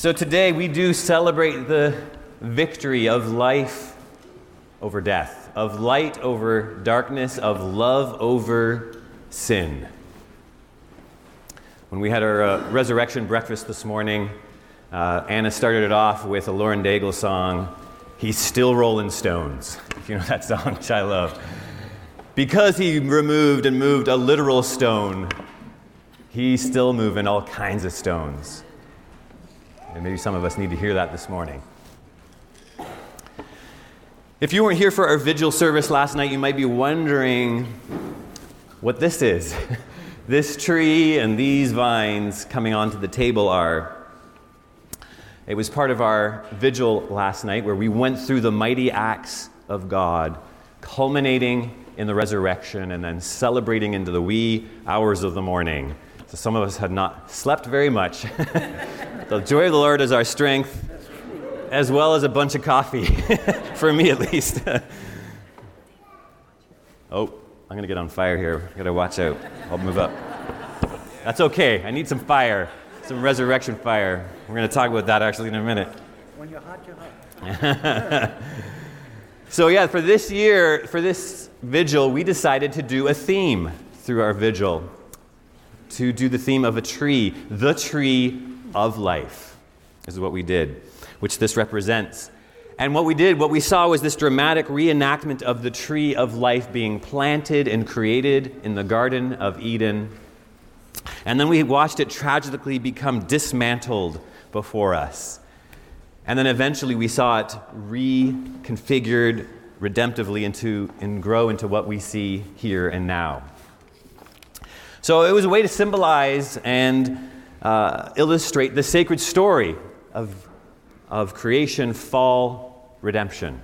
So today we do celebrate the victory of life over death, of light over darkness, of love over sin. When we had our uh, resurrection breakfast this morning, uh, Anna started it off with a Lauren Daigle song, He's Still Rolling Stones. If you know that song, which I love. Because he removed and moved a literal stone, he's still moving all kinds of stones. And maybe some of us need to hear that this morning. If you weren't here for our vigil service last night, you might be wondering what this is. this tree and these vines coming onto the table are. It was part of our vigil last night where we went through the mighty acts of God, culminating in the resurrection and then celebrating into the wee hours of the morning. So some of us had not slept very much. the joy of the Lord is our strength, as well as a bunch of coffee, for me at least. oh, I'm going to get on fire here. i got to watch out. I'll move up. That's okay. I need some fire, some resurrection fire. We're going to talk about that actually in a minute. When you're hot, you're hot. so, yeah, for this year, for this vigil, we decided to do a theme through our vigil to do the theme of a tree, the tree of life, is what we did, which this represents. And what we did, what we saw was this dramatic reenactment of the tree of life being planted and created in the Garden of Eden. And then we watched it tragically become dismantled before us. And then eventually we saw it reconfigured redemptively into and grow into what we see here and now. So it was a way to symbolize and uh, illustrate the sacred story of, of creation, fall, redemption.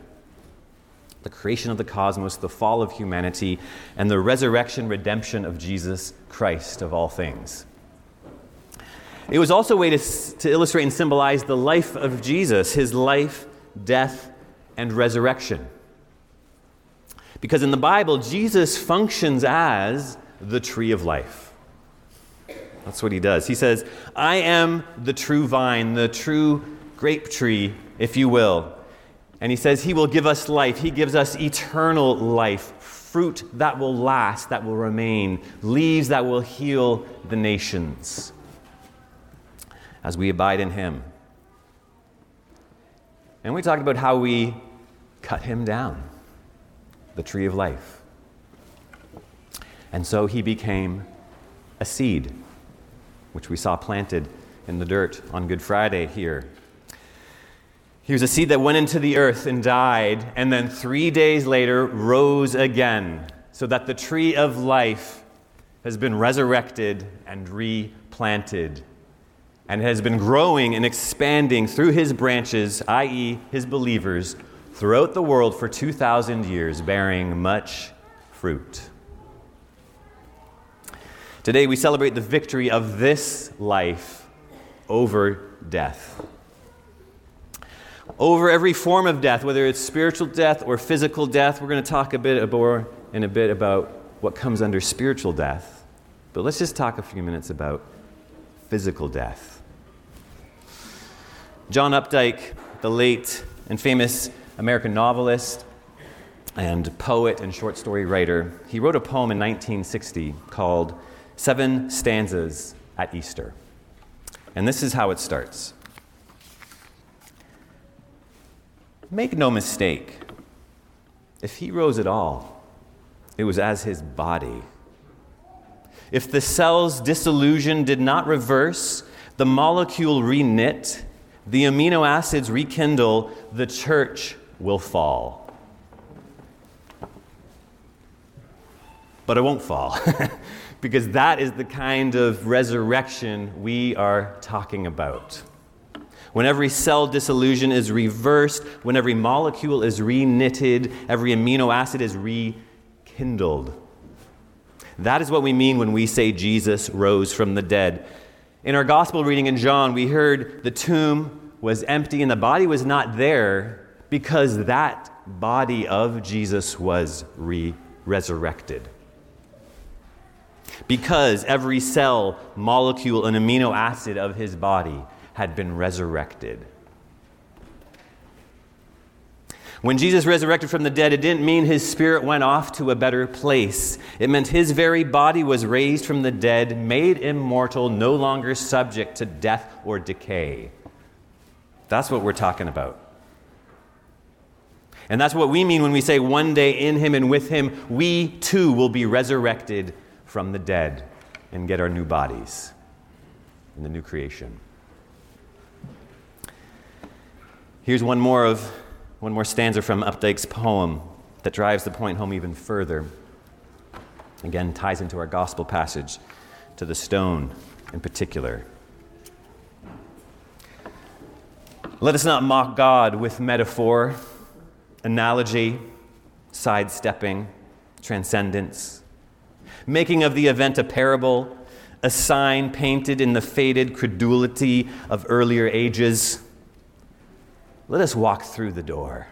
The creation of the cosmos, the fall of humanity, and the resurrection, redemption of Jesus Christ of all things. It was also a way to, to illustrate and symbolize the life of Jesus, his life, death, and resurrection. Because in the Bible, Jesus functions as the tree of life. That's what he does. He says, I am the true vine, the true grape tree, if you will. And he says, He will give us life. He gives us eternal life, fruit that will last, that will remain, leaves that will heal the nations as we abide in Him. And we talked about how we cut Him down, the tree of life. And so he became a seed, which we saw planted in the dirt on Good Friday here. He was a seed that went into the earth and died, and then three days later rose again, so that the tree of life has been resurrected and replanted, and has been growing and expanding through his branches, i.e., his believers, throughout the world for 2,000 years, bearing much fruit. Today we celebrate the victory of this life over death. Over every form of death, whether it's spiritual death or physical death, we're going to talk a bit more in a bit about what comes under spiritual death. But let's just talk a few minutes about physical death. John Updike, the late and famous American novelist and poet and short story writer, he wrote a poem in 1960 called seven stanzas at Easter. And this is how it starts Make no mistake, if he rose at all, it was as his body. If the cell's dissolution did not reverse, the molecule reknit, the amino acids rekindle, the church will fall. But it won't fall. because that is the kind of resurrection we are talking about. When every cell dissolution is reversed, when every molecule is reknitted, every amino acid is rekindled. That is what we mean when we say Jesus rose from the dead. In our gospel reading in John, we heard the tomb was empty and the body was not there because that body of Jesus was re- resurrected because every cell, molecule, and amino acid of his body had been resurrected. When Jesus resurrected from the dead, it didn't mean his spirit went off to a better place. It meant his very body was raised from the dead, made immortal, no longer subject to death or decay. That's what we're talking about. And that's what we mean when we say one day in him and with him, we too will be resurrected from the dead and get our new bodies in the new creation. Here's one more of one more stanza from Updike's poem that drives the point home even further. Again, ties into our gospel passage to the stone in particular. Let us not mock God with metaphor, analogy, sidestepping, transcendence, making of the event a parable, a sign painted in the faded credulity of earlier ages. Let us walk through the door.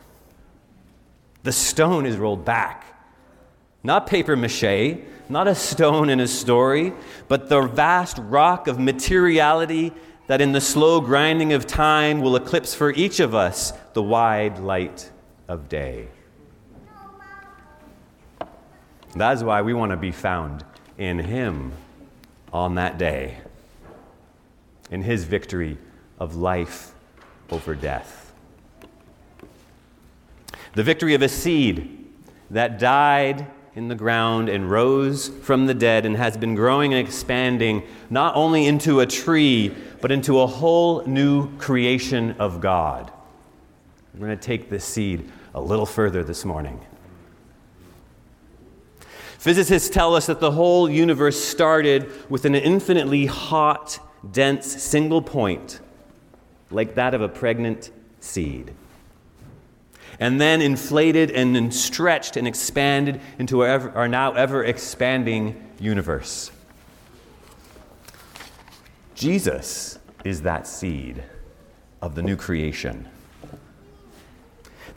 The stone is rolled back. Not paper mache, not a stone in a story, but the vast rock of materiality that in the slow grinding of time will eclipse for each of us the wide light of day. That is why we want to be found in Him on that day, in His victory of life over death the victory of a seed that died in the ground and rose from the dead and has been growing and expanding not only into a tree, but into a whole new creation of God. We're going to take this seed a little further this morning. Physicists tell us that the whole universe started with an infinitely hot, dense single point, like that of a pregnant seed and then inflated and then stretched and expanded into our now ever expanding universe. Jesus is that seed of the new creation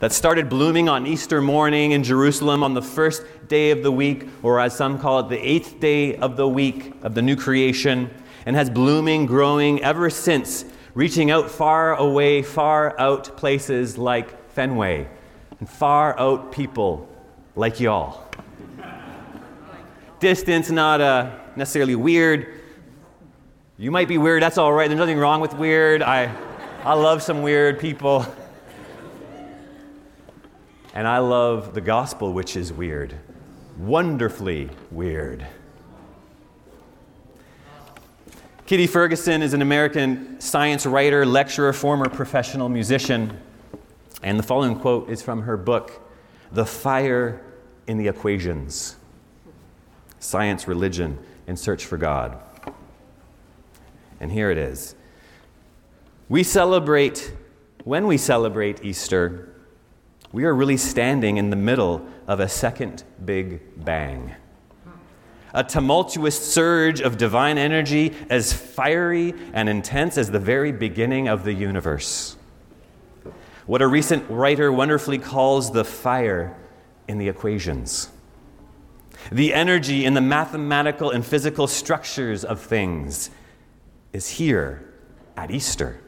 that started blooming on Easter morning in Jerusalem on the first day of the week, or as some call it, the eighth day of the week of the new creation, and has blooming, growing ever since, reaching out far away, far out places like Fenway, and far out people like y'all. Distance, not uh, necessarily weird. You might be weird, that's all right. There's nothing wrong with weird. I, I love some weird people. And I love the gospel, which is weird. Wonderfully weird. Kitty Ferguson is an American science writer, lecturer, former professional musician. And the following quote is from her book, The Fire in the Equations Science, Religion, and Search for God. And here it is. We celebrate, when we celebrate Easter, we are really standing in the middle of a second Big Bang. A tumultuous surge of divine energy as fiery and intense as the very beginning of the universe what a recent writer wonderfully calls the fire in the equations. The energy in the mathematical and physical structures of things is here at Easter.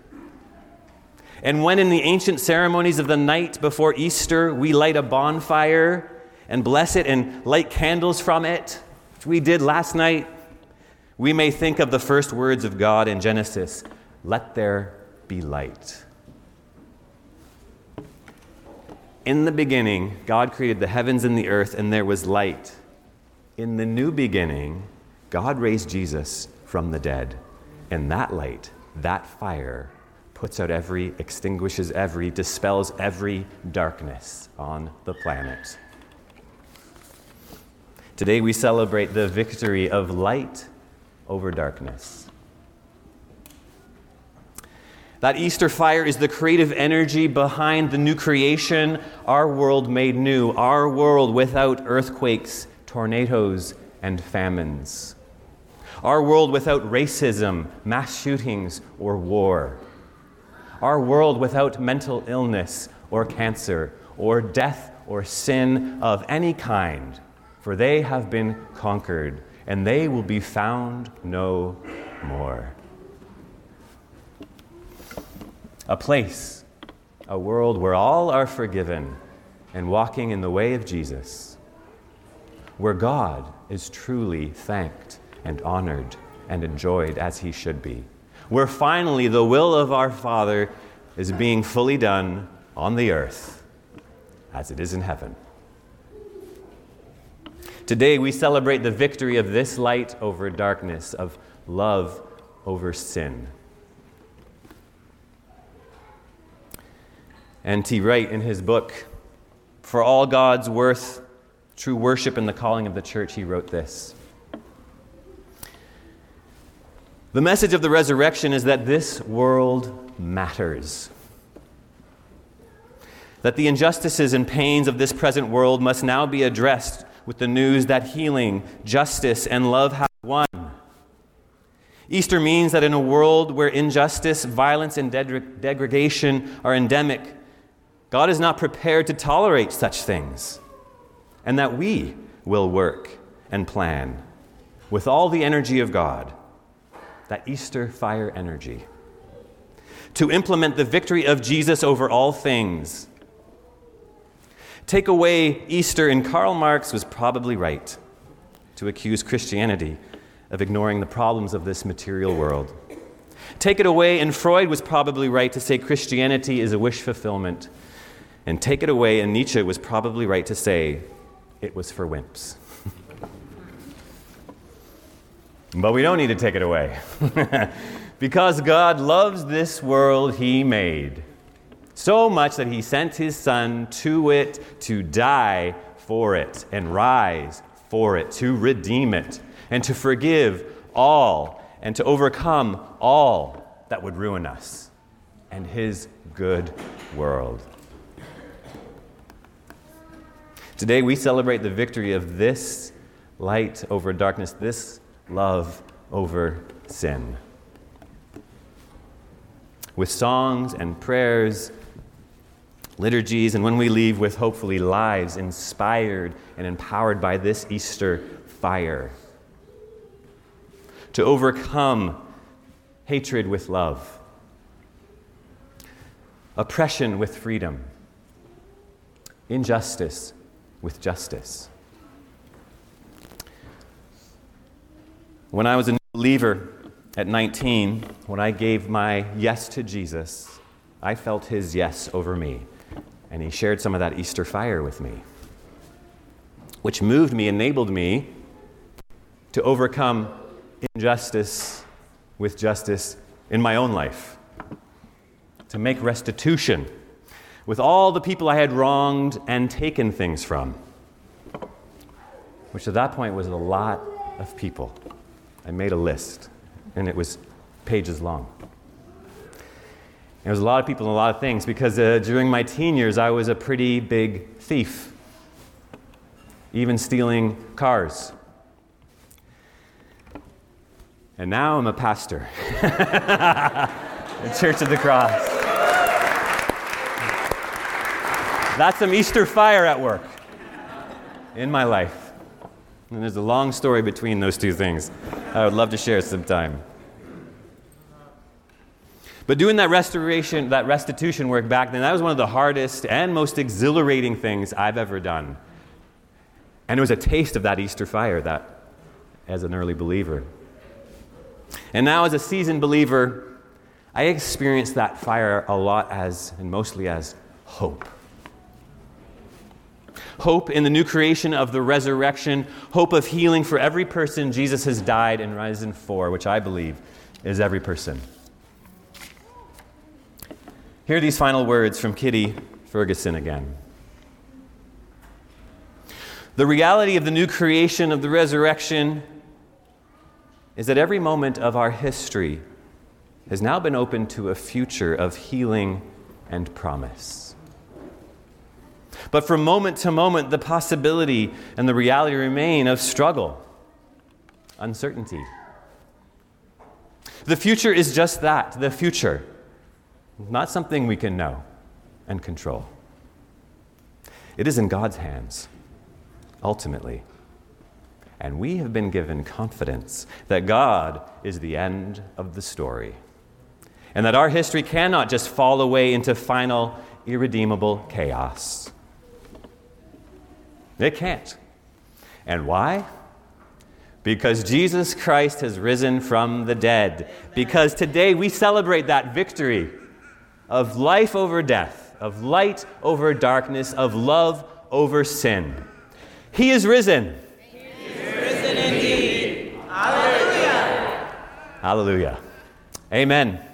And when in the ancient ceremonies of the night before Easter we light a bonfire and bless it and light candles from it, which we did last night, we may think of the first words of God in Genesis let there be light. In the beginning, God created the heavens and the earth, and there was light. In the new beginning, God raised Jesus from the dead. And that light, that fire, puts out every, extinguishes every, dispels every darkness on the planet. Today we celebrate the victory of light over darkness. That Easter fire is the creative energy behind the new creation, our world made new, our world without earthquakes, tornadoes, and famines. Our world without racism, mass shootings, or war. Our world without mental illness or cancer or death or sin of any kind, for they have been conquered and they will be found no more. a place, a world where all are forgiven and walking in the way of Jesus, where God is truly thanked and honored and enjoyed as he should be, where finally the will of our Father is being fully done on the earth as it is in heaven. Today we celebrate the victory of this light over darkness, of love over sin. N.T. Wright, in his book, For All God's Worth, True Worship and the Calling of the Church, he wrote this. The message of the resurrection is that this world matters. That the injustices and pains of this present world must now be addressed with the news that healing, justice, and love have won. Easter means that in a world where injustice, violence, and degradation are endemic, God is not prepared to tolerate such things, and that we will work and plan with all the energy of God, that Easter fire energy, to implement the victory of Jesus over all things. Take away Easter, and Karl Marx was probably right to accuse Christianity of ignoring the problems of this material world. Take it away, and Freud was probably right to say Christianity is a wish fulfillment and take it away, and Nietzsche was probably right to say it was for wimps. but we don't need to take it away. because God loves this world He made so much that He sent His Son to it to die for it and rise for it, to redeem it, and to forgive all and to overcome all that would ruin us and His good world. Today we celebrate the victory of this light over darkness, this love over sin. With songs and prayers, liturgies, and when we leave with hopefully lives inspired and empowered by this Easter fire. To overcome hatred with love, oppression with freedom, injustice with justice. When I was a new believer at 19, when I gave my yes to Jesus, I felt his yes over me. And he shared some of that Easter fire with me, which moved me, enabled me to overcome injustice with justice in my own life, to make restitution with all the people I had wronged and taken things from, which at that point was a lot of people. I made a list, and it was pages long. There was a lot of people and a lot of things because uh, during my teen years, I was a pretty big thief, even stealing cars. And now I'm a pastor in Church of the Cross. That's some Easter fire at work in my life. And there's a long story between those two things. I would love to share sometime. But doing that restoration, that restitution work back then, that was one of the hardest and most exhilarating things I've ever done. And it was a taste of that Easter fire that as an early believer. And now as a seasoned believer, I experience that fire a lot as and mostly as hope hope in the new creation of the resurrection, hope of healing for every person Jesus has died and risen for, which I believe is every person. Hear these final words from Kitty Ferguson again. The reality of the new creation of the resurrection is that every moment of our history has now been opened to a future of healing and promise. But from moment to moment, the possibility and the reality remain of struggle, uncertainty. The future is just that the future, not something we can know and control. It is in God's hands, ultimately. And we have been given confidence that God is the end of the story. and that our history cannot just fall away into final, irredeemable chaos. It can't. And why? Because Jesus Christ has risen from the dead. Because today we celebrate that victory of life over death, of light over darkness, of love over sin. He is risen. He is risen indeed. Hallelujah. Hallelujah. Amen.